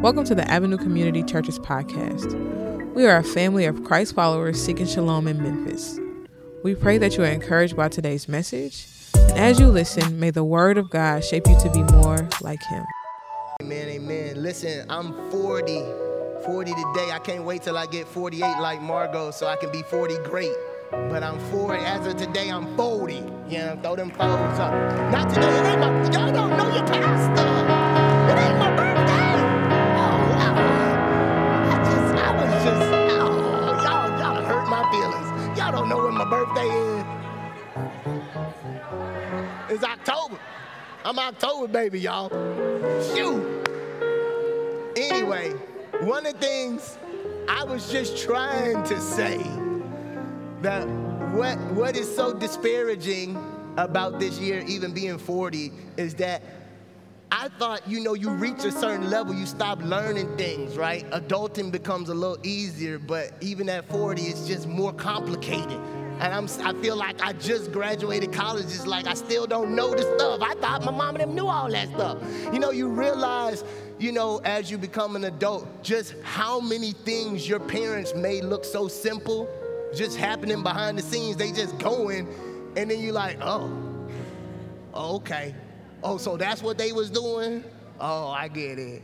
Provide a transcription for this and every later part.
Welcome to the Avenue Community Churches podcast. We are a family of Christ followers seeking shalom in Memphis. We pray that you are encouraged by today's message, and as you listen, may the word of God shape you to be more like Him. Amen, amen. Listen, I'm 40, 40 today. I can't wait till I get 48 like Margot so I can be 40 great. But I'm 40. As of today, I'm 40. You know, throw them phones up. Not today. It ain't my, y'all don't know your pastor. It ain't my birthday is. It's October. I'm October, baby, y'all. Shoot. Anyway, one of the things I was just trying to say that what what is so disparaging about this year even being 40 is that I thought, you know, you reach a certain level, you stop learning things, right? Adulting becomes a little easier, but even at 40, it's just more complicated. And I'm, I feel like I just graduated college. It's like I still don't know the stuff. I thought my mom and them knew all that stuff. You know, you realize, you know, as you become an adult, just how many things your parents made look so simple, just happening behind the scenes. They just going, and then you're like, oh, oh, okay. Oh, so that's what they was doing? Oh, I get it.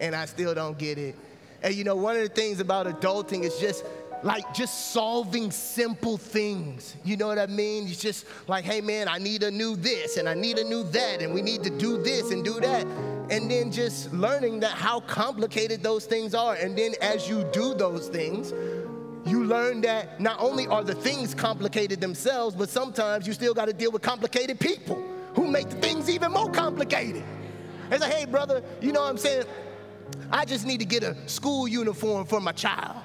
And I still don't get it. And you know, one of the things about adulting is just like just solving simple things. You know what I mean? It's just like, hey man, I need a new this and I need a new that, and we need to do this and do that. And then just learning that how complicated those things are. And then as you do those things, you learn that not only are the things complicated themselves, but sometimes you still got to deal with complicated people who make the things even more complicated. It's like, hey, brother, you know what I'm saying? I just need to get a school uniform for my child.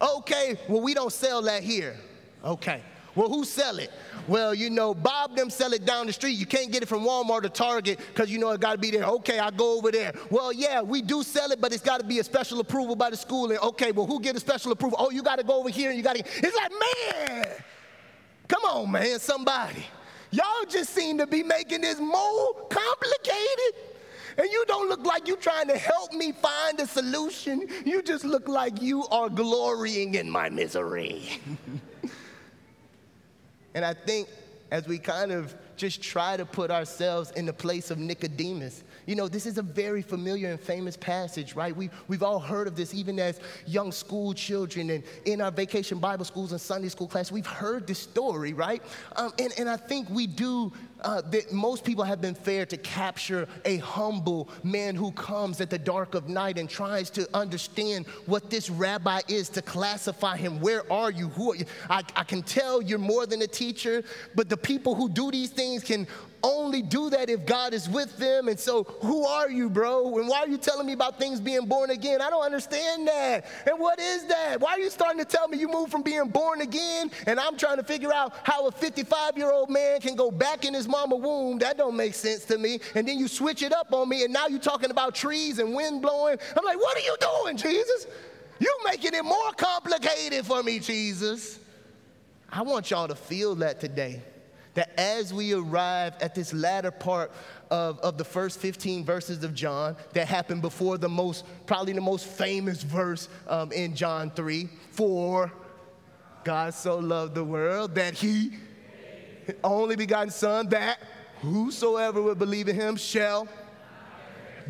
Okay, well, we don't sell that here. Okay. Well, who sell it? Well, you know, Bob them sell it down the street. You can't get it from Walmart or Target because you know it got to be there. Okay, I go over there. Well, yeah, we do sell it, but it's got to be a special approval by the school. And okay, well, who get a special approval? Oh, you got to go over here and you got to. It's like, man, come on, man, somebody. Y'all just seem to be making this more complicated. And you don't look like you're trying to help me find a solution. You just look like you are glorying in my misery. and I think as we kind of just try to put ourselves in the place of Nicodemus, you know, this is a very familiar and famous passage, right? We, we've all heard of this even as young school children and in our vacation Bible schools and Sunday school class. We've heard this story, right? Um, and, and I think we do uh, that most people have been fair to capture a humble man who comes at the dark of night and tries to understand what this rabbi is to classify him. Where are you? Who are you? I, I can tell you're more than a teacher, but the people who do these things can only do that if God is with them. And so, who are you, bro? And why are you telling me about things being born again? I don't understand that. And what is that? Why are you starting to tell me you moved from being born again? And I'm trying to figure out how a 55 year old man can go back in his mama womb. That don't make sense to me. And then you switch it up on me, and now you're talking about trees and wind blowing. I'm like, what are you doing, Jesus? You making it more complicated for me, Jesus. I want y'all to feel that today that as we arrive at this latter part of, of the first 15 verses of John that happened before the most, probably the most famous verse um, in John 3 For God so loved the world that he, only begotten Son, that whosoever would believe in him shall,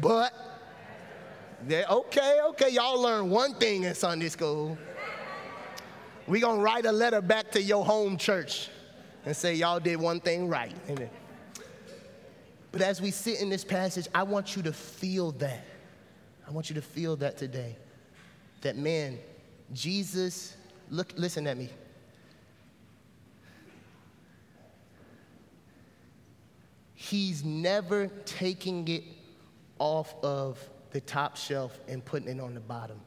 but, okay, okay, y'all learn one thing in Sunday school. We're gonna write a letter back to your home church and say, Y'all did one thing right. Amen. But as we sit in this passage, I want you to feel that. I want you to feel that today. That man, Jesus, look, listen at me. He's never taking it off of the top shelf and putting it on the bottom.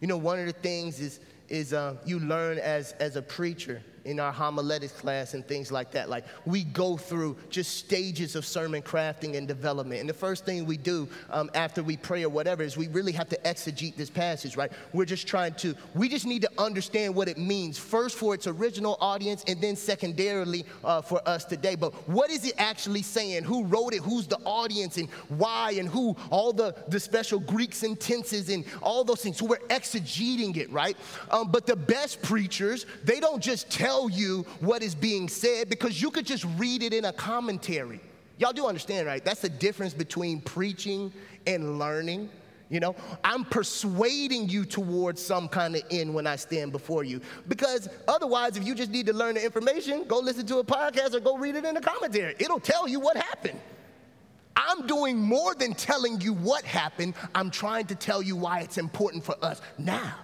You know, one of the things is, is uh, you learn as, as a preacher in our homiletics class and things like that. Like we go through just stages of sermon crafting and development. And the first thing we do um, after we pray or whatever is we really have to exegete this passage, right? We're just trying to, we just need to understand what it means, first for its original audience and then secondarily uh, for us today. But what is it actually saying? Who wrote it? Who's the audience and why and who? All the, the special Greeks and tenses and all those things. So we're exegeting it, right? Um, but the best preachers, they don't just tell you what is being said because you could just read it in a commentary. Y'all do understand, right? That's the difference between preaching and learning. You know, I'm persuading you towards some kind of end when I stand before you. Because otherwise, if you just need to learn the information, go listen to a podcast or go read it in a commentary. It'll tell you what happened. I'm doing more than telling you what happened, I'm trying to tell you why it's important for us now.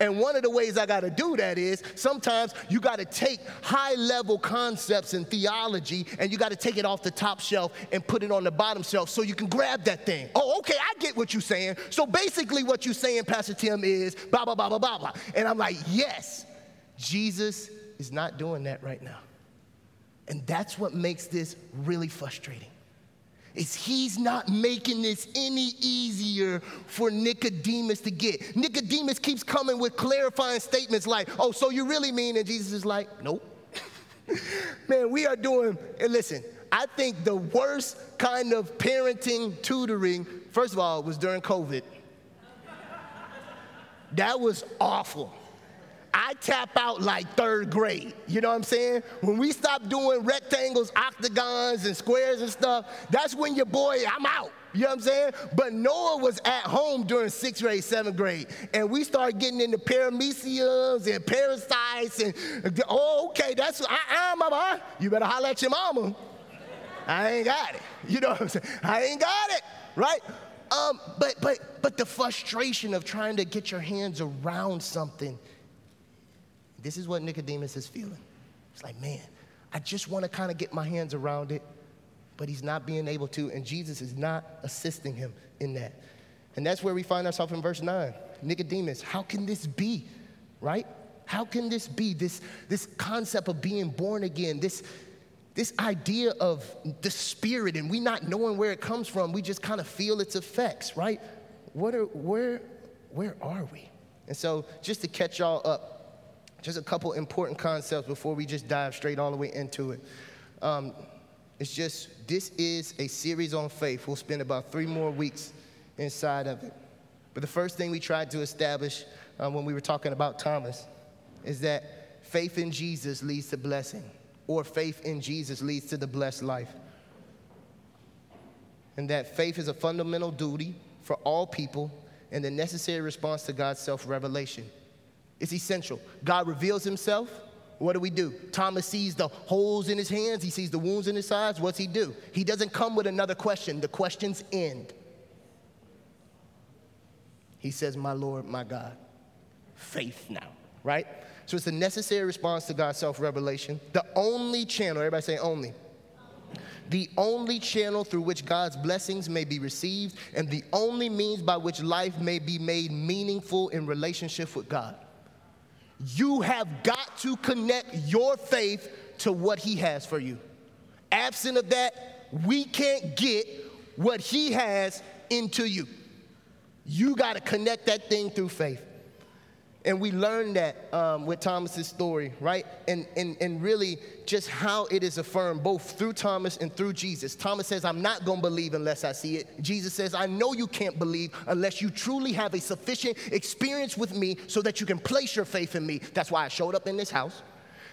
And one of the ways I got to do that is sometimes you got to take high level concepts in theology and you got to take it off the top shelf and put it on the bottom shelf so you can grab that thing. Oh, okay, I get what you're saying. So basically, what you're saying, Pastor Tim, is blah, blah, blah, blah, blah, blah. And I'm like, yes, Jesus is not doing that right now. And that's what makes this really frustrating is he's not making this any easier for Nicodemus to get. Nicodemus keeps coming with clarifying statements like, oh, so you really mean? And Jesus is like, nope. Man, we are doing, and listen, I think the worst kind of parenting tutoring, first of all, was during COVID. That was awful. I tap out like third grade. You know what I'm saying? When we stop doing rectangles, octagons, and squares and stuff, that's when your boy, I'm out. You know what I'm saying? But Noah was at home during sixth grade, seventh grade, and we started getting into parameciums and parasites, and oh, okay, that's I, am mama. You better holler at your mama. I ain't got it. You know what I'm saying? I ain't got it, right? Um, but but but the frustration of trying to get your hands around something this is what Nicodemus is feeling. It's like, man, I just want to kind of get my hands around it, but he's not being able to, and Jesus is not assisting him in that. And that's where we find ourselves in verse 9. Nicodemus, how can this be? Right? How can this be? This, this concept of being born again, this, this idea of the spirit and we not knowing where it comes from, we just kind of feel its effects, right? What are, where, where are we? And so, just to catch y'all up, just a couple important concepts before we just dive straight all the way into it. Um, it's just, this is a series on faith. We'll spend about three more weeks inside of it. But the first thing we tried to establish um, when we were talking about Thomas is that faith in Jesus leads to blessing, or faith in Jesus leads to the blessed life. And that faith is a fundamental duty for all people and the necessary response to God's self revelation. It's essential. God reveals himself. What do we do? Thomas sees the holes in his hands, he sees the wounds in his sides. What's he do? He doesn't come with another question, the questions end. He says, My Lord, my God. Faith now, right? So it's a necessary response to God's self revelation. The only channel, everybody say only. The only channel through which God's blessings may be received, and the only means by which life may be made meaningful in relationship with God. You have got to connect your faith to what He has for you. Absent of that, we can't get what He has into you. You got to connect that thing through faith. And we learned that um, with Thomas's story, right? And, and, and really just how it is affirmed both through Thomas and through Jesus. Thomas says, I'm not to believe unless I see it. Jesus says, I know you can't believe unless you truly have a sufficient experience with me so that you can place your faith in me. That's why I showed up in this house.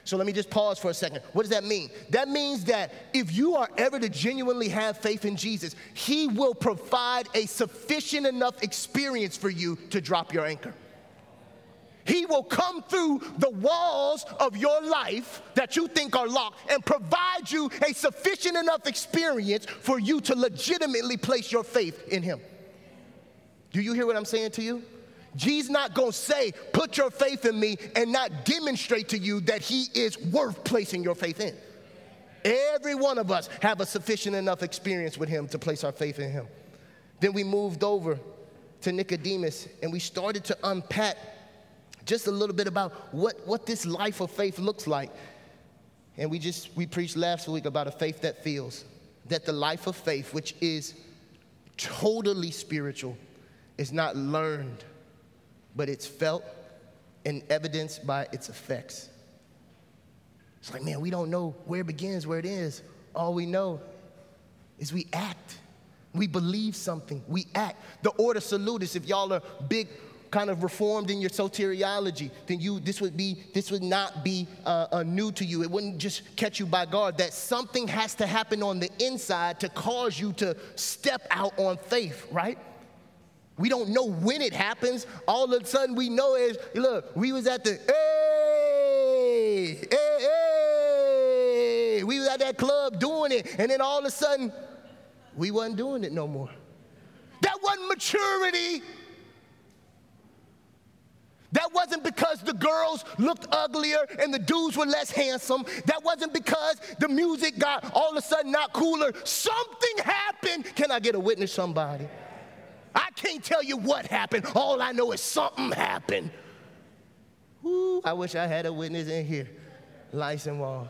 So let me just pause for a second. What does that mean? That means that if you are ever to genuinely have faith in Jesus, He will provide a sufficient enough experience for you to drop your anchor. He will come through the walls of your life that you think are locked and provide you a sufficient enough experience for you to legitimately place your faith in Him. Do you hear what I'm saying to you? Jesus not gonna say, put your faith in me and not demonstrate to you that He is worth placing your faith in. Every one of us have a sufficient enough experience with Him to place our faith in Him. Then we moved over to Nicodemus and we started to unpack just a little bit about what, what this life of faith looks like. And we just, we preached last week about a faith that feels that the life of faith, which is totally spiritual, is not learned, but it's felt and evidenced by its effects. It's like, man, we don't know where it begins, where it is. All we know is we act. We believe something. We act. The ordo salutis, if y'all are big kind of reformed in your soteriology, then you this would be this would not be uh, uh, new to you. It wouldn't just catch you by guard. That something has to happen on the inside to cause you to step out on faith, right? We don't know when it happens. All of a sudden, we know is look. We was at the hey, hey, hey. We was at that club doing it, and then all of a sudden, we wasn't doing it no more. That wasn't maturity. That wasn't because the girls looked uglier and the dudes were less handsome. That wasn't because the music got all of a sudden not cooler. Something happened. Can I get a witness, somebody? I can't tell you what happened. All I know is something happened. Ooh, I wish I had a witness in here. Lights and wall.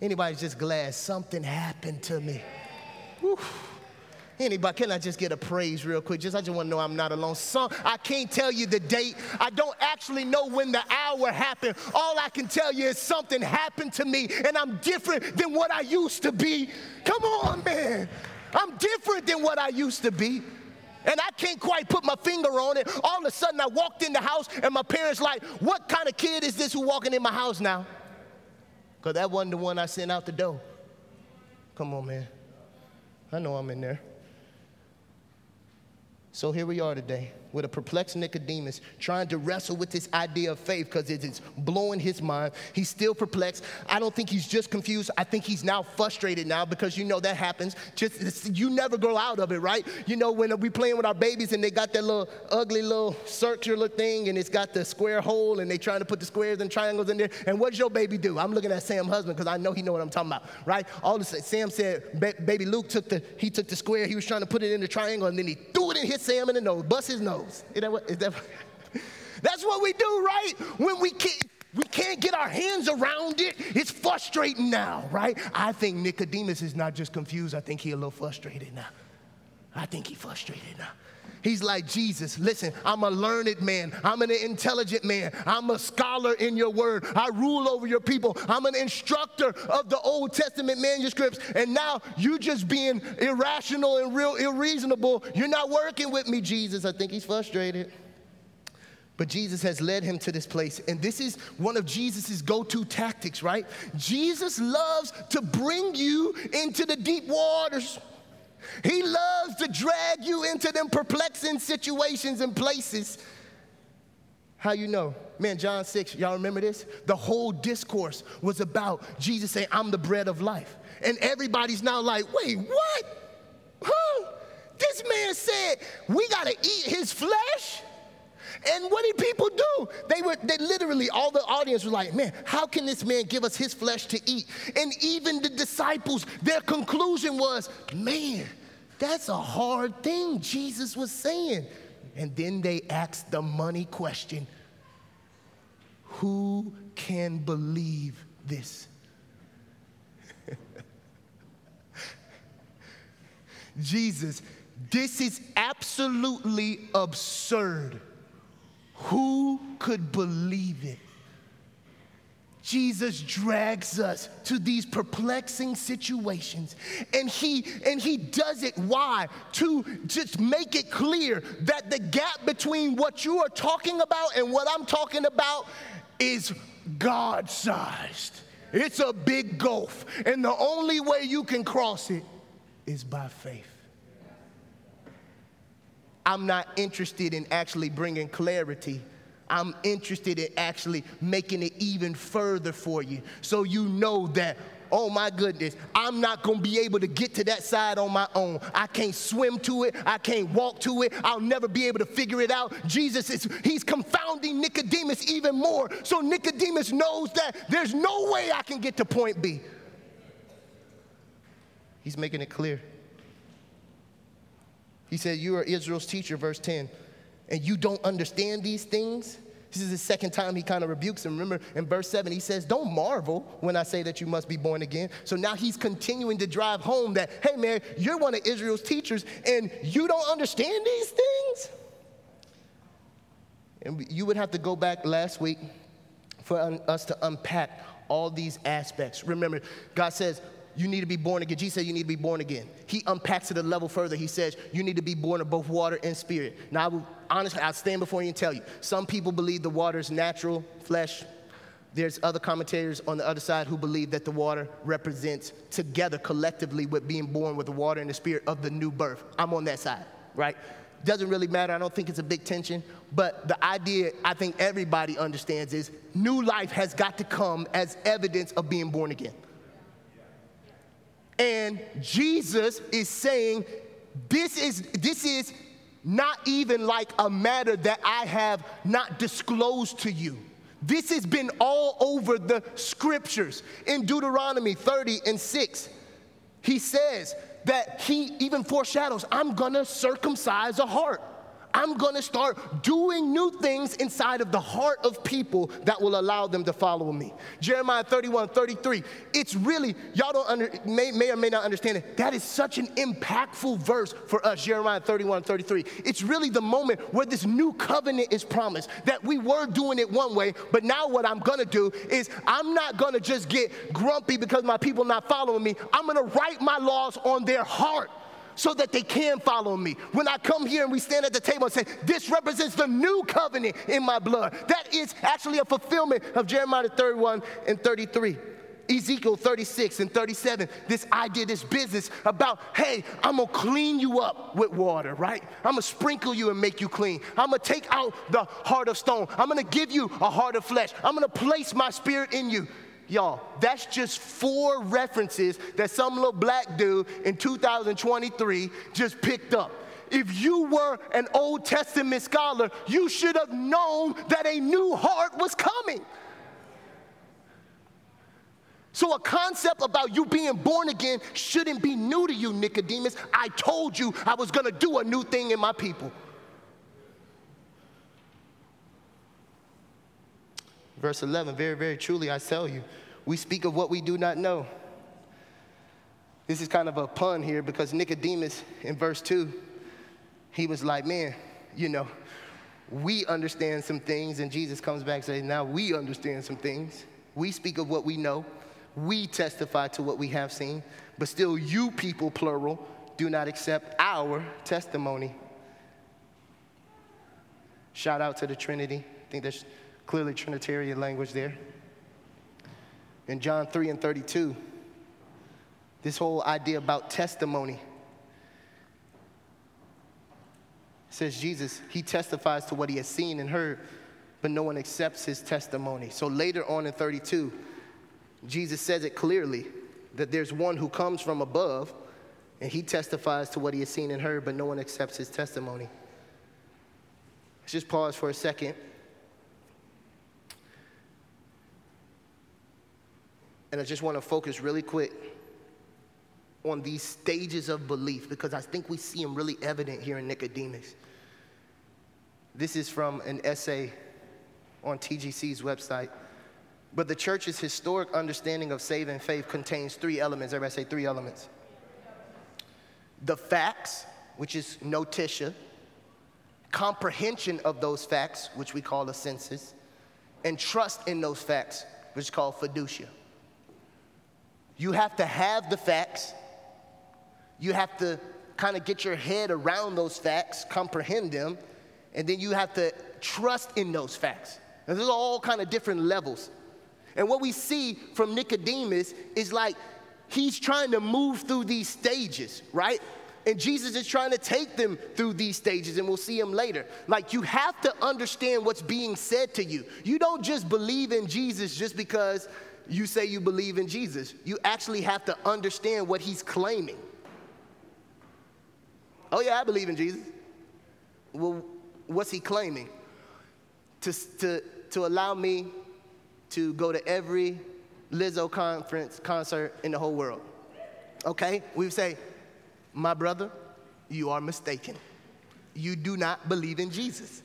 Anybody's just glad something happened to me. Ooh. Anybody, can I just get a praise real quick? Just I just want to know I'm not alone. Some I can't tell you the date. I don't actually know when the hour happened. All I can tell you is something happened to me, and I'm different than what I used to be. Come on, man. I'm different than what I used to be. And I can't quite put my finger on it. All of a sudden, I walked in the house, and my parents like, "What kind of kid is this who walking in my house now?" Because that wasn't the one I sent out the door. Come on, man. I know I'm in there. So here we are today with a perplexed Nicodemus trying to wrestle with this idea of faith because it is blowing his mind. He's still perplexed. I don't think he's just confused. I think he's now frustrated now because you know that happens. Just you never grow out of it, right? You know when we playing with our babies and they got that little ugly little circular thing and it's got the square hole and they trying to put the squares and triangles in there. And what does your baby do? I'm looking at Sam's husband because I know he know what I'm talking about, right? All of a sudden, Sam said, baby Luke took the he took the square. He was trying to put it in the triangle and then he threw it and hit Sam in the nose, bust his nose. Is that what? Is that? That's what we do, right? When we can't, we can't get our hands around it. It's frustrating now, right? I think Nicodemus is not just confused. I think he's a little frustrated now. I think he's frustrated now. He's like, Jesus, listen, I'm a learned man. I'm an intelligent man. I'm a scholar in your word. I rule over your people. I'm an instructor of the Old Testament manuscripts. And now you just being irrational and real unreasonable. You're not working with me, Jesus. I think he's frustrated. But Jesus has led him to this place. And this is one of Jesus' go to tactics, right? Jesus loves to bring you into the deep waters. He loves to drag you into them perplexing situations and places. How you know? Man, John 6, y'all remember this? The whole discourse was about Jesus saying, I'm the bread of life. And everybody's now like, wait, what? Huh? This man said, we gotta eat his flesh? And what did people do? They were, they literally, all the audience was like, man, how can this man give us his flesh to eat? And even the disciples, their conclusion was, man, that's a hard thing Jesus was saying. And then they asked the money question Who can believe this? Jesus, this is absolutely absurd. Who could believe it? Jesus drags us to these perplexing situations. And he and he does it why? To just make it clear that the gap between what you are talking about and what I'm talking about is God-sized. It's a big gulf. And the only way you can cross it is by faith. I'm not interested in actually bringing clarity I'm interested in actually making it even further for you so you know that oh my goodness, I'm not gonna be able to get to that side on my own. I can't swim to it, I can't walk to it, I'll never be able to figure it out. Jesus is, he's confounding Nicodemus even more. So Nicodemus knows that there's no way I can get to point B. He's making it clear. He said, You are Israel's teacher, verse 10 and you don't understand these things? This is the second time he kind of rebukes him. Remember in verse 7, he says, Don't marvel when I say that you must be born again. So now he's continuing to drive home that, hey man, you're one of Israel's teachers and you don't understand these things? And you would have to go back last week for us to unpack all these aspects. Remember, God says, you need to be born again. Jesus said you need to be born again. He unpacks it a level further. He says you need to be born of both water and spirit. Now, I will, honestly, I'll stand before you and tell you. Some people believe the water is natural flesh. There's other commentators on the other side who believe that the water represents together collectively with being born with the water and the spirit of the new birth. I'm on that side, right? Doesn't really matter. I don't think it's a big tension. But the idea I think everybody understands is new life has got to come as evidence of being born again. And Jesus is saying, this is, this is not even like a matter that I have not disclosed to you. This has been all over the scriptures. In Deuteronomy 30 and 6, he says that he even foreshadows, I'm gonna circumcise a heart. I'm gonna start doing new things inside of the heart of people that will allow them to follow me. Jeremiah 31, 33. It's really, y'all don't under, may, may or may not understand it. That is such an impactful verse for us, Jeremiah 31, 33. It's really the moment where this new covenant is promised that we were doing it one way, but now what I'm gonna do is I'm not gonna just get grumpy because my people not following me. I'm gonna write my laws on their heart so that they can follow me. When I come here and we stand at the table and say, This represents the new covenant in my blood, that is actually a fulfillment of Jeremiah 31 and 33. Ezekiel 36 and 37, this idea, this business about, hey, I'm gonna clean you up with water, right? I'm gonna sprinkle you and make you clean. I'm gonna take out the heart of stone. I'm gonna give you a heart of flesh. I'm gonna place my spirit in you. Y'all, that's just four references that some little black dude in 2023 just picked up. If you were an Old Testament scholar, you should have known that a new heart was coming. So, a concept about you being born again shouldn't be new to you, Nicodemus. I told you I was gonna do a new thing in my people. Verse 11, very, very truly, I tell you, we speak of what we do not know. This is kind of a pun here because Nicodemus in verse 2, he was like, man, you know, we understand some things, and Jesus comes back says, now we understand some things. We speak of what we know. We testify to what we have seen, but still, you people, plural, do not accept our testimony. Shout out to the Trinity. I think there's Clearly, Trinitarian language there. In John 3 and 32, this whole idea about testimony says Jesus, he testifies to what he has seen and heard, but no one accepts his testimony. So later on in 32, Jesus says it clearly that there's one who comes from above and he testifies to what he has seen and heard, but no one accepts his testimony. Let's just pause for a second. And I just want to focus really quick on these stages of belief because I think we see them really evident here in Nicodemus. This is from an essay on TGC's website. But the church's historic understanding of saving faith contains three elements. Everybody say three elements. The facts, which is notitia, comprehension of those facts, which we call assensus, and trust in those facts, which is called fiducia. You have to have the facts. You have to kind of get your head around those facts, comprehend them, and then you have to trust in those facts. And there's all kind of different levels. And what we see from Nicodemus is like he's trying to move through these stages, right? And Jesus is trying to take them through these stages, and we'll see him later. Like, you have to understand what's being said to you. You don't just believe in Jesus just because you say you believe in Jesus. You actually have to understand what he's claiming. Oh, yeah, I believe in Jesus. Well, what's he claiming? To, to, to allow me to go to every Lizzo conference, concert in the whole world. Okay? We say, my brother, you are mistaken. You do not believe in Jesus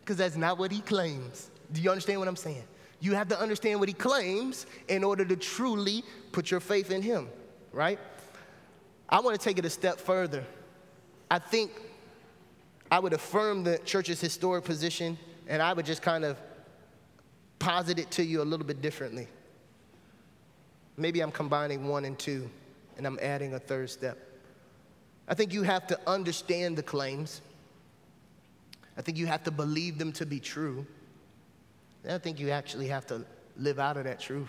because that's not what he claims Do you understand what I'm saying? You have to understand what he claims in order to truly put your faith in him, right? I want to take it a step further. I think I would affirm the church's historic position and I would just kind of posit it to you a little bit differently. Maybe I'm combining one and two and I'm adding a third step. I think you have to understand the claims. I think you have to believe them to be true. I think you actually have to live out of that truth.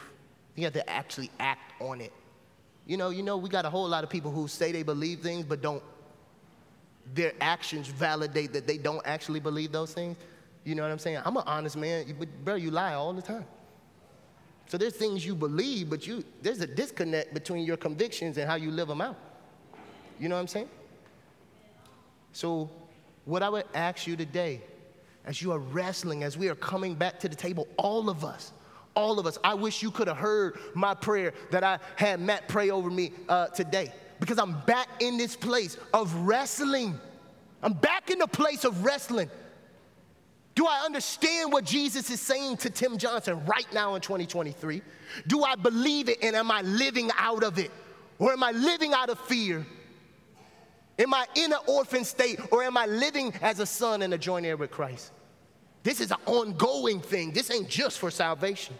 You have to actually act on it. You know, you know, we got a whole lot of people who say they believe things but don't their actions validate that they don't actually believe those things. You know what I'm saying? I'm an honest man, but bro, you lie all the time. So there's things you believe, but you there's a disconnect between your convictions and how you live them out. You know what I'm saying? So what I would ask you today, as you are wrestling, as we are coming back to the table, all of us, all of us, I wish you could have heard my prayer that I had Matt pray over me uh, today because I'm back in this place of wrestling. I'm back in the place of wrestling. Do I understand what Jesus is saying to Tim Johnson right now in 2023? Do I believe it and am I living out of it? Or am I living out of fear? Am I in an orphan state or am I living as a son and a joint heir with Christ? This is an ongoing thing. This ain't just for salvation.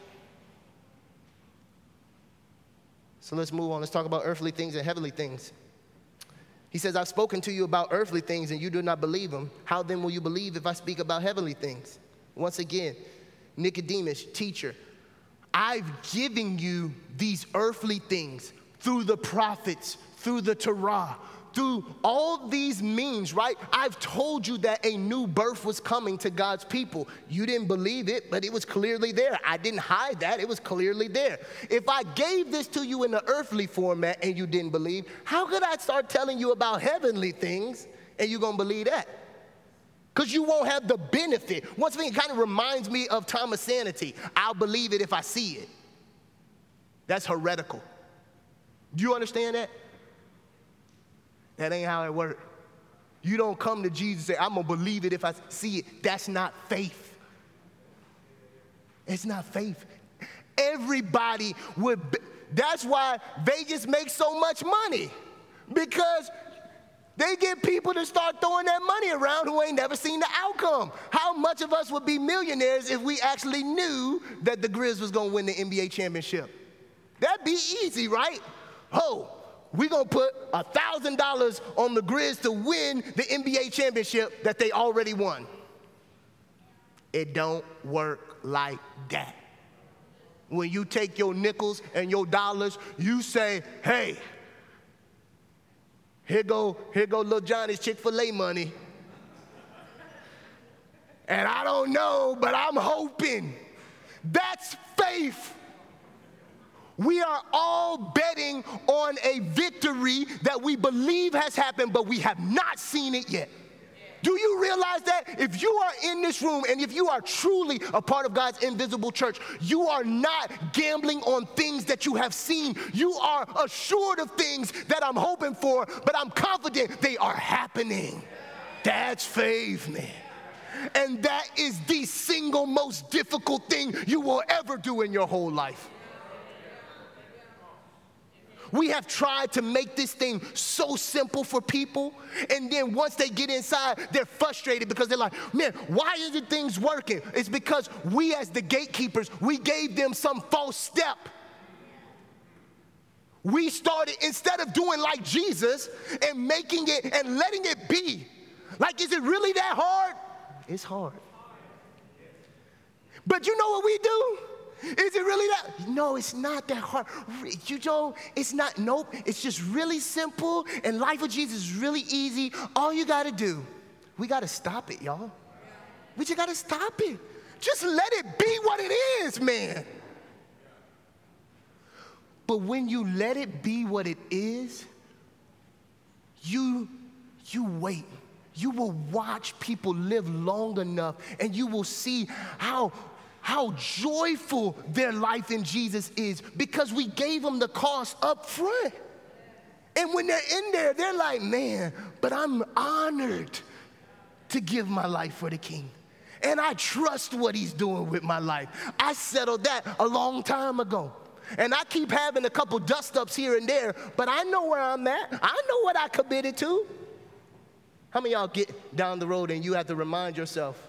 So let's move on. Let's talk about earthly things and heavenly things. He says, I've spoken to you about earthly things and you do not believe them. How then will you believe if I speak about heavenly things? Once again, Nicodemus, teacher, I've given you these earthly things through the prophets, through the Torah, through all these means, right? I've told you that a new birth was coming to God's people. You didn't believe it, but it was clearly there. I didn't hide that, it was clearly there. If I gave this to you in the earthly format and you didn't believe, how could I start telling you about heavenly things and you're gonna believe that? Because you won't have the benefit. Once again, it kind of reminds me of Thomas Sanity. I'll believe it if I see it. That's heretical. Do you understand that? That ain't how it works. You don't come to Jesus and say, I'm gonna believe it if I see it. That's not faith. It's not faith. Everybody would, be, that's why Vegas makes so much money because they get people to start throwing that money around who ain't never seen the outcome. How much of us would be millionaires if we actually knew that the Grizz was gonna win the NBA championship? That'd be easy, right? Oh, we're gonna put $1,000 on the Grizz to win the NBA championship that they already won. It don't work like that. When you take your nickels and your dollars, you say, hey, here go, here go little Johnny's Chick-fil-A money. And I don't know, but I'm hoping. That's faith. We are all betting on a victory that we believe has happened, but we have not seen it yet. Do you realize that if you are in this room and if you are truly a part of God's invisible church, you are not gambling on things that you have seen. You are assured of things that I'm hoping for, but I'm confident they are happening. That's faith, man. And that is the single most difficult thing you will ever do in your whole life. We have tried to make this thing so simple for people. And then once they get inside, they're frustrated because they're like, man, why isn't things working? It's because we, as the gatekeepers, we gave them some false step. We started, instead of doing like Jesus and making it and letting it be, like, is it really that hard? It's hard. But you know what we do? Is it really that? No, it's not that hard. You know, it's not, nope. It's just really simple, and life with Jesus is really easy. All you got to do, we got to stop it, y'all. We just got to stop it. Just let it be what it is, man. But when you let it be what it is, you you wait. You will watch people live long enough and you will see how how joyful their life in Jesus is because we gave them the cost up front. And when they're in there, they're like, man, but I'm honored to give my life for the king. and I trust what He's doing with my life. I settled that a long time ago. And I keep having a couple dust ups here and there, but I know where I'm at. I know what I committed to. How many y'all get down the road and you have to remind yourself?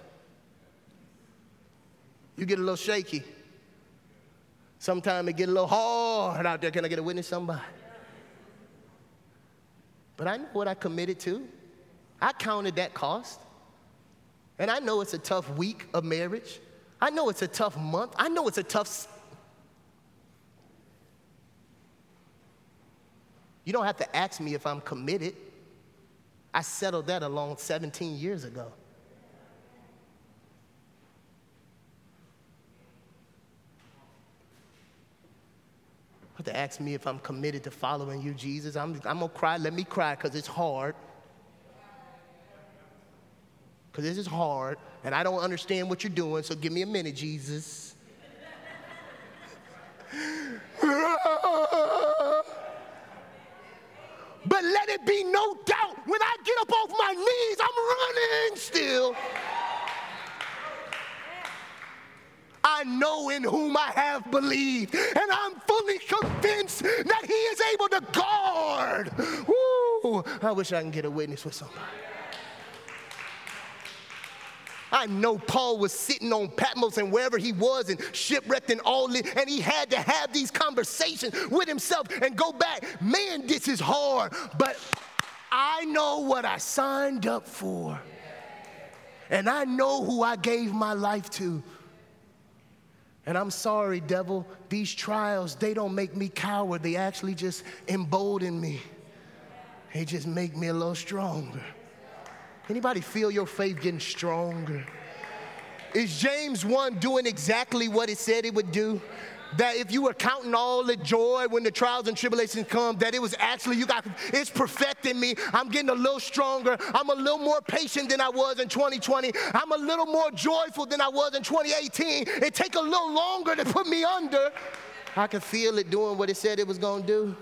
You get a little shaky. Sometimes it get a little hard out there. Can I get a witness, somebody? But I know what I committed to. I counted that cost. And I know it's a tough week of marriage. I know it's a tough month. I know it's a tough. You don't have to ask me if I'm committed. I settled that along 17 years ago. Have to ask me if I'm committed to following you, Jesus. I'm, I'm gonna cry. Let me cry because it's hard. Because this is hard, and I don't understand what you're doing, so give me a minute, Jesus. but let it be no doubt when I get up off my knees, I'm running still. I know in whom I have believed, and I'm fully convinced that He is able to guard. Woo! I wish I can get a witness with somebody. I know Paul was sitting on Patmos and wherever he was and shipwrecked and all this, and he had to have these conversations with himself and go back. Man, this is hard, but I know what I signed up for. And I know who I gave my life to. And I'm sorry, devil, these trials, they don't make me coward. They actually just embolden me. They just make me a little stronger. Anybody feel your faith getting stronger? Is James 1 doing exactly what it said it would do? That if you were counting all the joy when the trials and tribulations come, that it was actually, you got, it's perfecting me. I'm getting a little stronger. I'm a little more patient than I was in 2020. I'm a little more joyful than I was in 2018. It take a little longer to put me under. I can feel it doing what it said it was to do.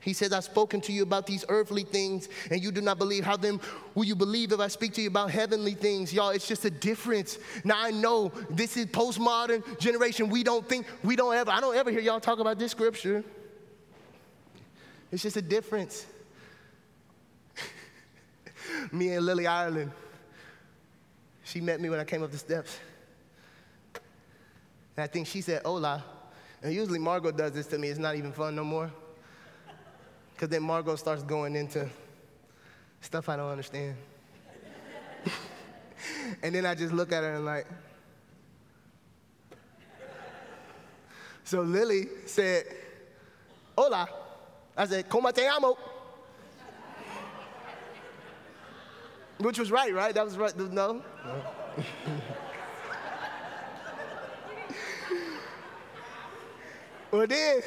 He says, I've spoken to you about these earthly things, and you do not believe. How then will you believe if I speak to you about heavenly things? Y'all, it's just a difference. Now, I know this is postmodern generation. We don't think, we don't ever, I don't ever hear y'all talk about this scripture. It's just a difference. me and Lily Ireland, she met me when I came up the steps. And I think she said, hola. And usually Margot does this to me. It's not even fun no more. Because then Margot starts going into stuff I don't understand. and then I just look at her and like, so Lily said, hola. I said, como te amo? Which was right, right? That was right. No? no. well, then,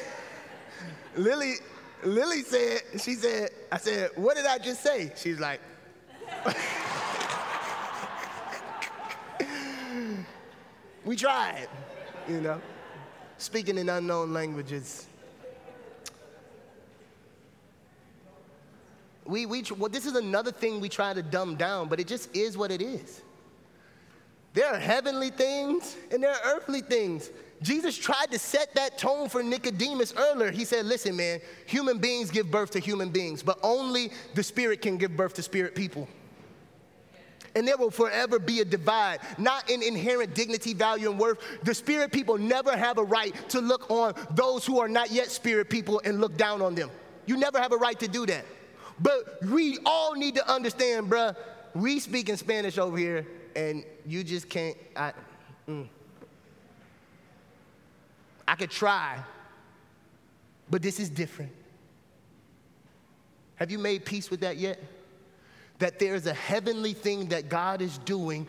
Lily Lily said, she said, I said, what did I just say? She's like, we tried, you know, speaking in unknown languages. We, we, well, this is another thing we try to dumb down, but it just is what it is. There are heavenly things and there are earthly things. Jesus tried to set that tone for Nicodemus earlier. He said, Listen, man, human beings give birth to human beings, but only the Spirit can give birth to spirit people. And there will forever be a divide, not in inherent dignity, value, and worth. The spirit people never have a right to look on those who are not yet spirit people and look down on them. You never have a right to do that. But we all need to understand, bruh, we speak in Spanish over here, and you just can't. I, mm. I could try, but this is different. Have you made peace with that yet? That there's a heavenly thing that God is doing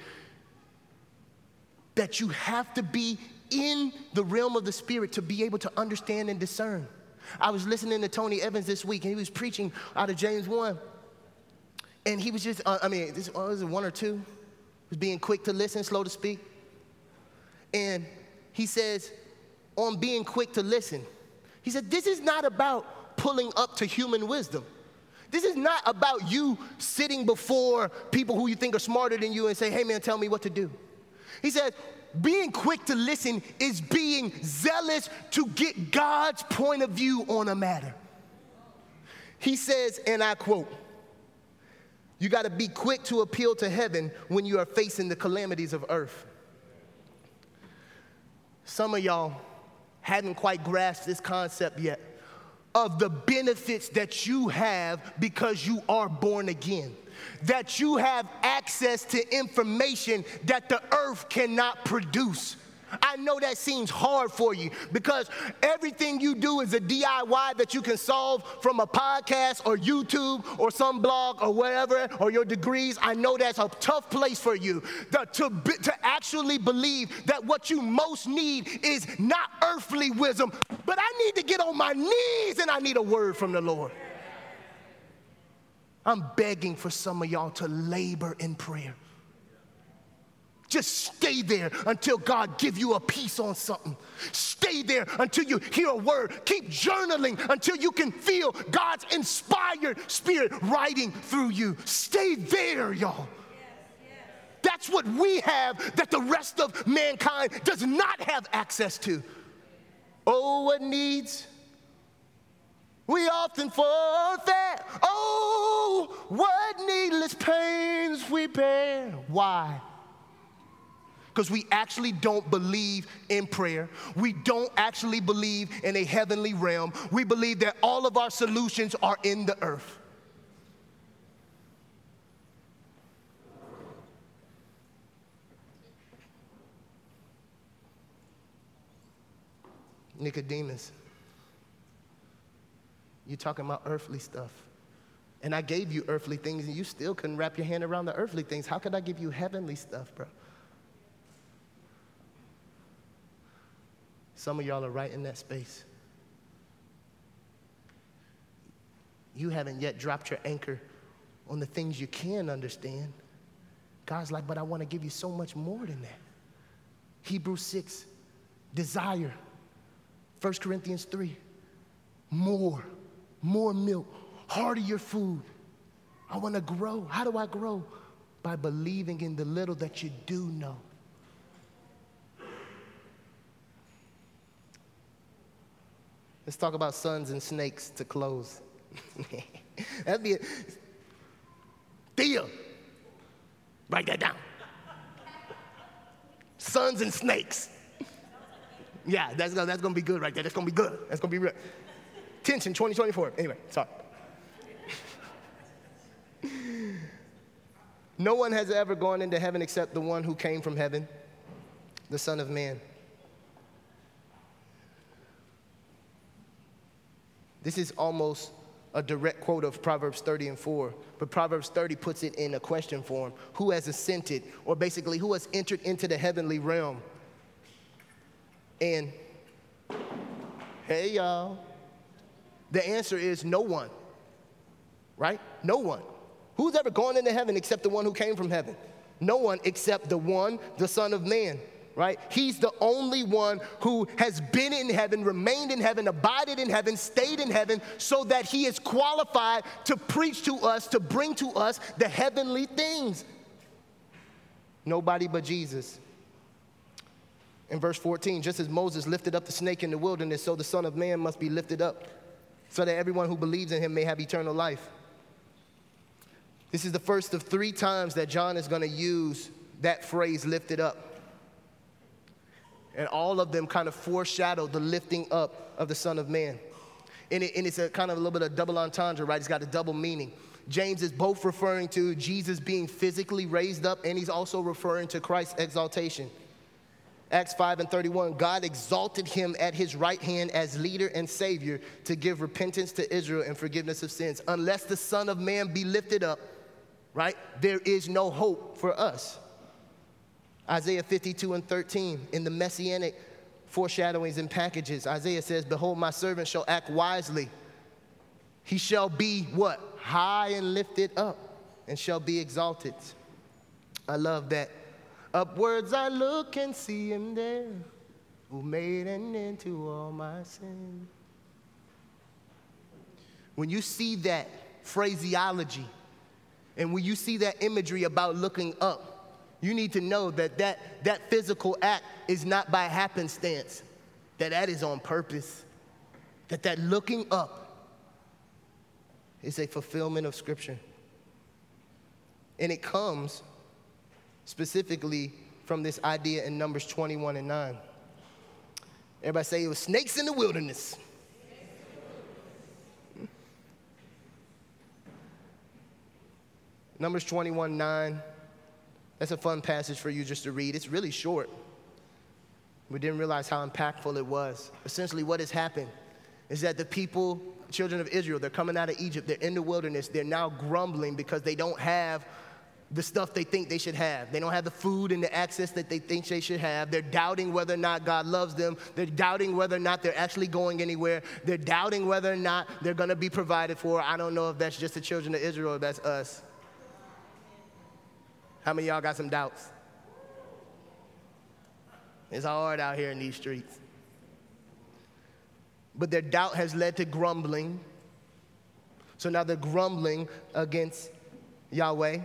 that you have to be in the realm of the spirit to be able to understand and discern. I was listening to Tony Evans this week and he was preaching out of James 1. And he was just, uh, I mean, this was it one or two? He was being quick to listen, slow to speak. And he says, on being quick to listen. He said, This is not about pulling up to human wisdom. This is not about you sitting before people who you think are smarter than you and say, hey man, tell me what to do. He says, being quick to listen is being zealous to get God's point of view on a matter. He says, and I quote, you got to be quick to appeal to heaven when you are facing the calamities of earth. Some of y'all haven't quite grasped this concept yet of the benefits that you have because you are born again. That you have access to information that the earth cannot produce. I know that seems hard for you because everything you do is a DIY that you can solve from a podcast or YouTube or some blog or whatever or your degrees. I know that's a tough place for you the, to, to actually believe that what you most need is not earthly wisdom, but I need to get on my knees and I need a word from the Lord. I'm begging for some of y'all to labor in prayer. Just stay there until God give you a piece on something. Stay there until you hear a word. Keep journaling until you can feel God's inspired spirit writing through you. Stay there, y'all. That's what we have that the rest of mankind does not have access to. Oh, what needs we often forfeit. Oh, what needless pains we bear. Why? Because we actually don't believe in prayer. We don't actually believe in a heavenly realm. We believe that all of our solutions are in the earth. Nicodemus, you're talking about earthly stuff. And I gave you earthly things, and you still couldn't wrap your hand around the earthly things. How could I give you heavenly stuff, bro? Some of y'all are right in that space. You haven't yet dropped your anchor on the things you can understand. God's like, but I want to give you so much more than that. Hebrews 6, desire. 1 Corinthians 3, more, more milk, heartier food. I want to grow. How do I grow? By believing in the little that you do know. Let's talk about sons and snakes to close. That'd be a, Thea, write that down. Sons and snakes. Yeah, that's, that's gonna be good right there. That's gonna be good. That's gonna be real. Tension 2024. Anyway, sorry. no one has ever gone into heaven except the one who came from heaven, the Son of Man. This is almost a direct quote of Proverbs 30 and 4, but Proverbs 30 puts it in a question form Who has ascended, or basically, who has entered into the heavenly realm? And hey, y'all, the answer is no one, right? No one. Who's ever gone into heaven except the one who came from heaven? No one except the one, the Son of Man right? He's the only one who has been in heaven, remained in heaven, abided in heaven, stayed in heaven, so that he is qualified to preach to us, to bring to us the heavenly things. Nobody but Jesus. In verse 14, just as Moses lifted up the snake in the wilderness, so the Son of Man must be lifted up, so that everyone who believes in him may have eternal life. This is the first of three times that John is going to use that phrase, lifted up and all of them kind of foreshadow the lifting up of the Son of Man. And, it, and it's a kind of a little bit of double entendre, right? It's got a double meaning. James is both referring to Jesus being physically raised up, and he's also referring to Christ's exaltation. Acts 5 and 31, God exalted him at his right hand as leader and savior to give repentance to Israel and forgiveness of sins. Unless the Son of Man be lifted up, right, there is no hope for us. Isaiah 52 and 13, in the messianic foreshadowings and packages, Isaiah says, Behold, my servant shall act wisely. He shall be what? High and lifted up, and shall be exalted. I love that. Upwards I look and see him there, who made an end to all my sin. When you see that phraseology. And when you see that imagery about looking up, you need to know that that, that physical act is not by happenstance, that that is on purpose, that that looking up is a fulfillment of Scripture. And it comes specifically from this idea in Numbers 21 and 9. Everybody say it was snakes in the wilderness. Numbers 21 9. That's a fun passage for you just to read. It's really short. We didn't realize how impactful it was. Essentially, what has happened is that the people, children of Israel, they're coming out of Egypt, they're in the wilderness, they're now grumbling because they don't have the stuff they think they should have. They don't have the food and the access that they think they should have. They're doubting whether or not God loves them. They're doubting whether or not they're actually going anywhere. They're doubting whether or not they're going to be provided for. I don't know if that's just the children of Israel or that's us. How many y'all got some doubts? It's hard out here in these streets. But their doubt has led to grumbling. So now they're grumbling against Yahweh.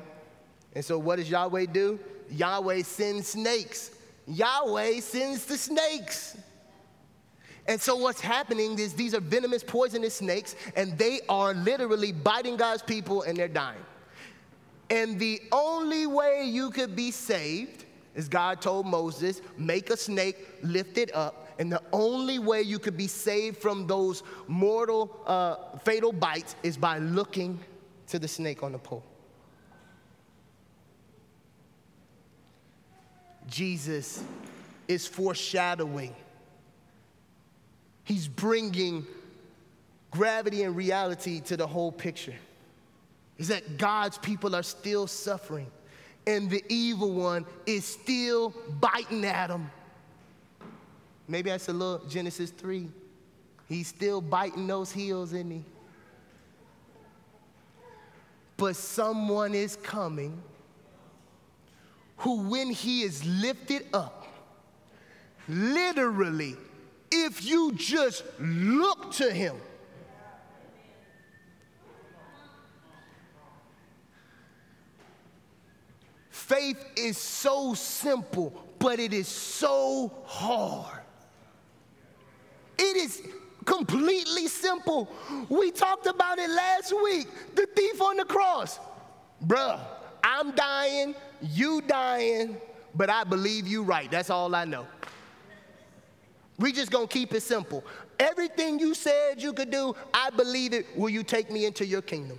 And so what does Yahweh do? Yahweh sends snakes. Yahweh sends the snakes. And so what's happening is these are venomous, poisonous snakes, and they are literally biting God's people and they're dying. And the only way you could be saved is God told Moses, make a snake, lift it up. And the only way you could be saved from those mortal, uh, fatal bites is by looking to the snake on the pole. Jesus is foreshadowing. He's bringing gravity and reality to the whole picture. Is that God's people are still suffering and the evil one is still biting at them. Maybe that's a little Genesis 3. He's still biting those heels, isn't he? But someone is coming who, when he is lifted up, literally, if you just look to him, faith is so simple, but it is so hard. It is completely simple. We talked about it last week. The thief on the cross. Bruh, I'm dying, you dying, but I believe you right. That's all I know. We just gonna keep it simple. Everything you said you could do, I believe it. Will you take me into your kingdom?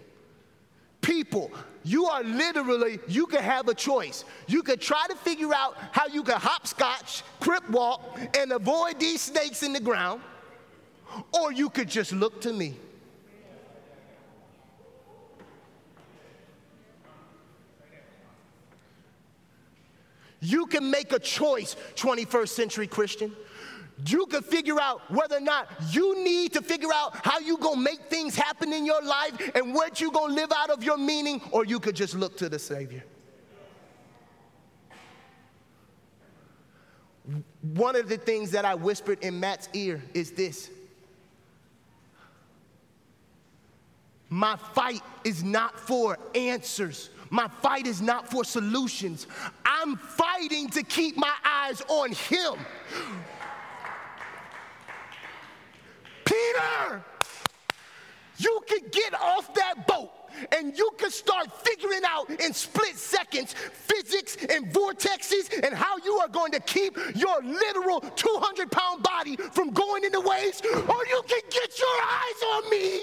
People, you are literally, you can have a choice. You can try to figure out how you can hopscotch, crip walk, and avoid these snakes in the ground, or you could just look to me. You can make a choice, 21st century Christian. You can figure out whether or not you need to figure out how you gonna make things happen in your life and what you gonna live out of your meaning, or you could just look to the Savior. One of the things that I whispered in Matt's ear is this My fight is not for answers. My fight is not for solutions. I'm fighting to keep my eyes on Him. Peter, you can get off that boat and you can start figuring out in split seconds physics and vortexes and how you are going to keep your literal 200 pound body from going in the waves, or you can get your eyes on me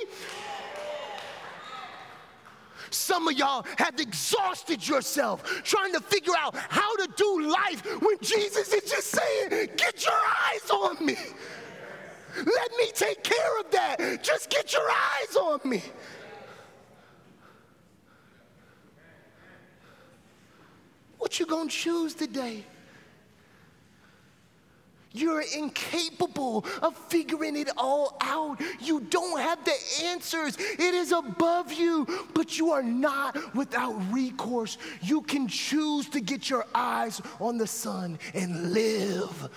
some of y'all have exhausted yourself trying to figure out how to do life when Jesus is just saying, Get your eyes on me. Let me take care of that. Just get your eyes on me. What you going to choose today? You're incapable of figuring it all out. You don't have the answers. It is above you, but you are not without recourse. You can choose to get your eyes on the Son and live.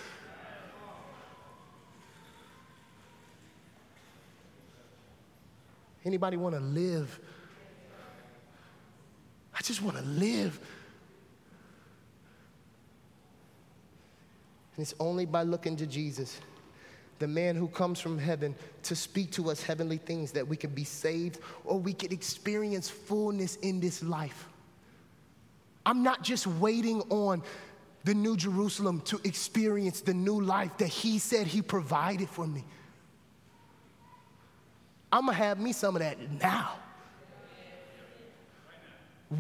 Anybody want to live I just want to live. And it's only by looking to Jesus, the man who comes from heaven to speak to us heavenly things, that we can be saved or we can experience fullness in this life. I'm not just waiting on the New Jerusalem to experience the new life that He said He provided for me. I'm gonna have me some of that now.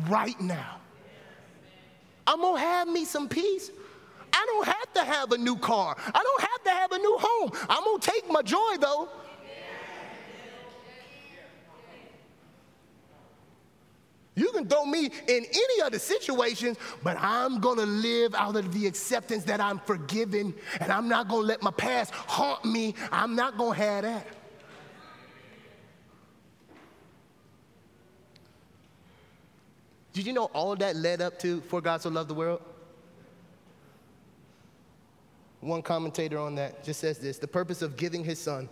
Right now. I'm gonna have me some peace. I don't have to have a new car. I don't have to have a new home. I'm gonna take my joy though. You can throw me in any other situations, but I'm gonna live out of the acceptance that I'm forgiven and I'm not gonna let my past haunt me. I'm not gonna have that. Did you know all that led up to For God So Loved the World? One commentator on that just says this The purpose of giving his son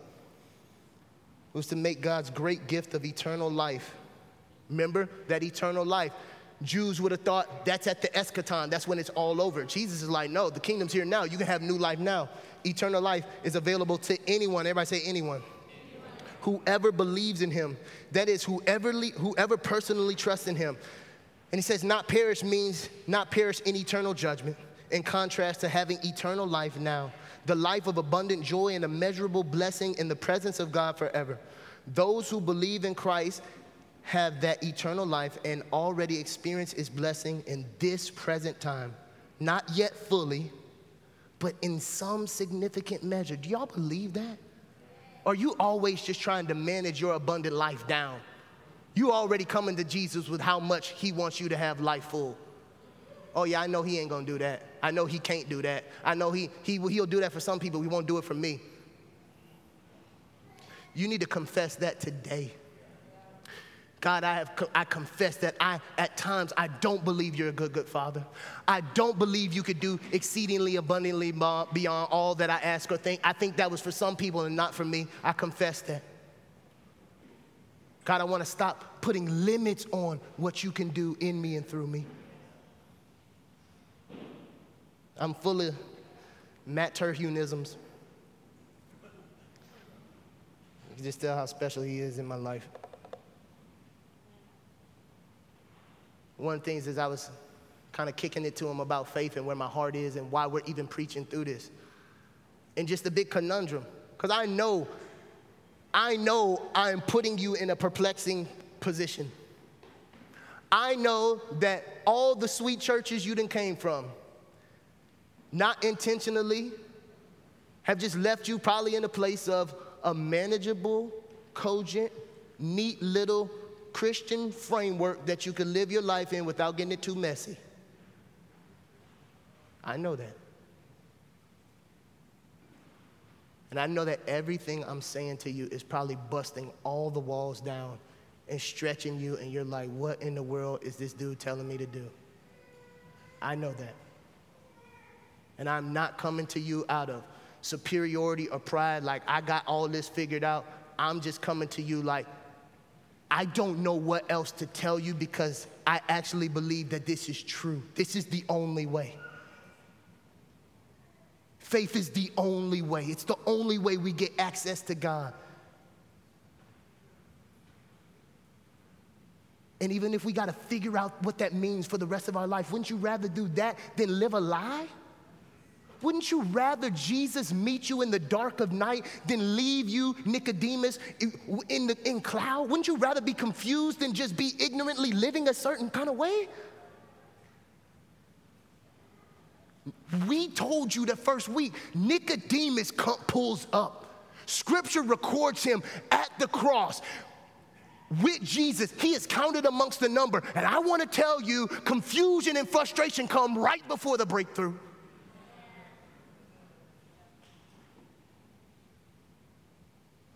was to make God's great gift of eternal life. Remember that eternal life. Jews would have thought that's at the eschaton, that's when it's all over. Jesus is like, no, the kingdom's here now. You can have new life now. Eternal life is available to anyone. Everybody say anyone. Whoever believes in him, that is, whoever, whoever personally trusts in him. And he says, not perish means not perish in eternal judgment, in contrast to having eternal life now, the life of abundant joy and immeasurable blessing in the presence of God forever. Those who believe in Christ have that eternal life and already experience its blessing in this present time. Not yet fully, but in some significant measure. Do y'all believe that? Or are you always just trying to manage your abundant life down? You already coming to Jesus with how much he wants you to have life full. Oh yeah, I know he ain't gonna do that. I know he can't do that. I know he, he, he'll do that for some people, he won't do it for me. You need to confess that today. God, I have I confess that I at times I don't believe you're a good good father. I don't believe you could do exceedingly abundantly uh, beyond all that I ask or think. I think that was for some people and not for me. I confess that. God, I want to stop putting limits on what you can do in me and through me. I'm full of Matt Terhunisms. You can just tell how special he is in my life. One of the things is I was kind of kicking it to him about faith and where my heart is and why we're even preaching through this. And just a big conundrum. Because I know I know I'm putting you in a perplexing position. I know that all the sweet churches you done came from, not intentionally, have just left you probably in a place of a manageable, cogent, neat little Christian framework that you can live your life in without getting it too messy. I know that. And I know that everything I'm saying to you is probably busting all the walls down and stretching you, and you're like, what in the world is this dude telling me to do? I know that. And I'm not coming to you out of superiority or pride, like I got all this figured out. I'm just coming to you like, I don't know what else to tell you because I actually believe that this is true. This is the only way. Faith is the only way, it's the only way we get access to God. And even if we got to figure out what that means for the rest of our life, wouldn't you rather do that than live a lie? Wouldn't you rather Jesus meet you in the dark of night than leave you, Nicodemus, in, the in cloud? Wouldn't you rather be confused than just be ignorantly living a certain kind of way? We told you the first week, Nicodemus pulls up. Scripture records him at the cross with Jesus. He is counted amongst the number. And I want to tell you, confusion and frustration come right before the breakthrough.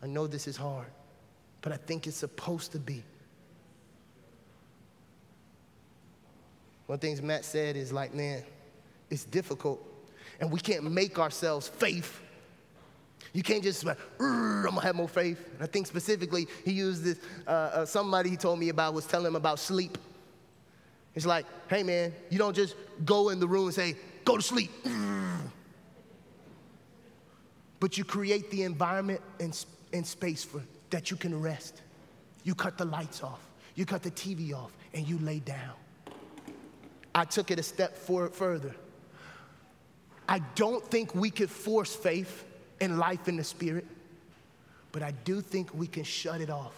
I know this is hard, but I think it's supposed to be. One of the things Matt said is like, man, it's difficult. And we can't make ourselves faith. You can't just like, I'm gonna have more faith. And I think specifically, he used this, uh, uh, somebody he told me about was telling him about sleep. It's like, hey man, you don't just go in the room and say, go to sleep. But you create the environment and, and space for that you can rest. You cut the lights off, you cut the TV off, and you lay down. I took it a step for, further. I don't think we could force faith and life in the spirit, but I do think we can shut it off.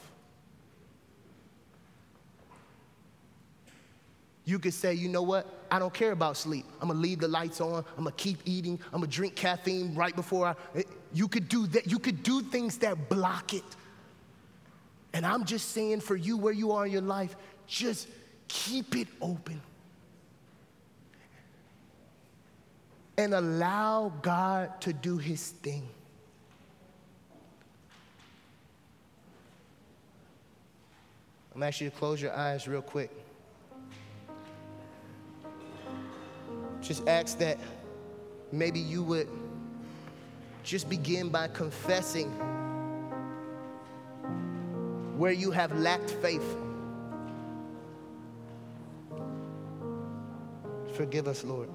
You could say, you know what? I don't care about sleep. I'm gonna leave the lights on. I'm gonna keep eating. I'm gonna drink caffeine right before I. Eh, you could do that. You could do things that block it. And I'm just saying for you where you are in your life, just keep it open. And allow God to do his thing. I'm gonna ask you to close your eyes real quick. Just ask that maybe you would just begin by confessing where you have lacked faith. Forgive us, Lord.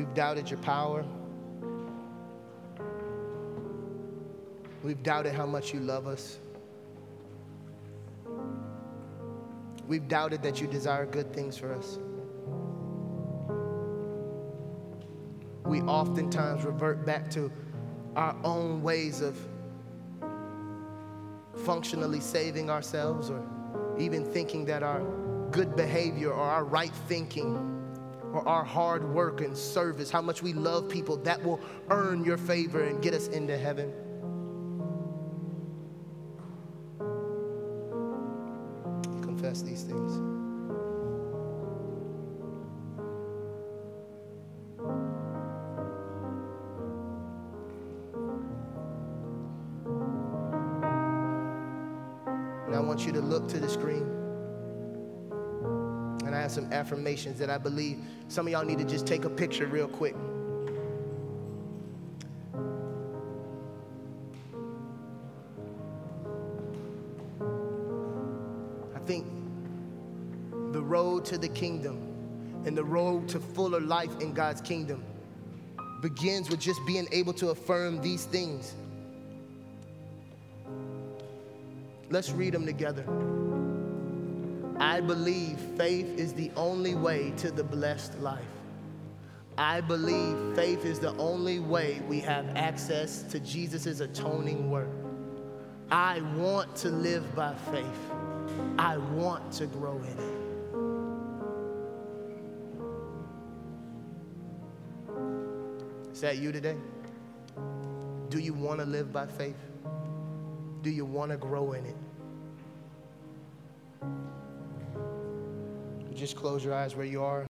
We've doubted your power. We've doubted how much you love us. We've doubted that you desire good things for us. We oftentimes revert back to our own ways of functionally saving ourselves or even thinking that our good behavior or our right thinking or our hard work and service, how much we love people, that will earn your favor and get us into heaven. confess these things. Affirmations that I believe some of y'all need to just take a picture real quick. I think the road to the kingdom and the road to fuller life in God's kingdom begins with just being able to affirm these things. Let's read them together. I believe faith is the only way to the blessed life. I believe faith is the only way we have access to Jesus' atoning work. I want to live by faith. I want to grow in it. Is that you today? Do you want to live by faith? Do you want to grow in it? Just close your eyes where you are.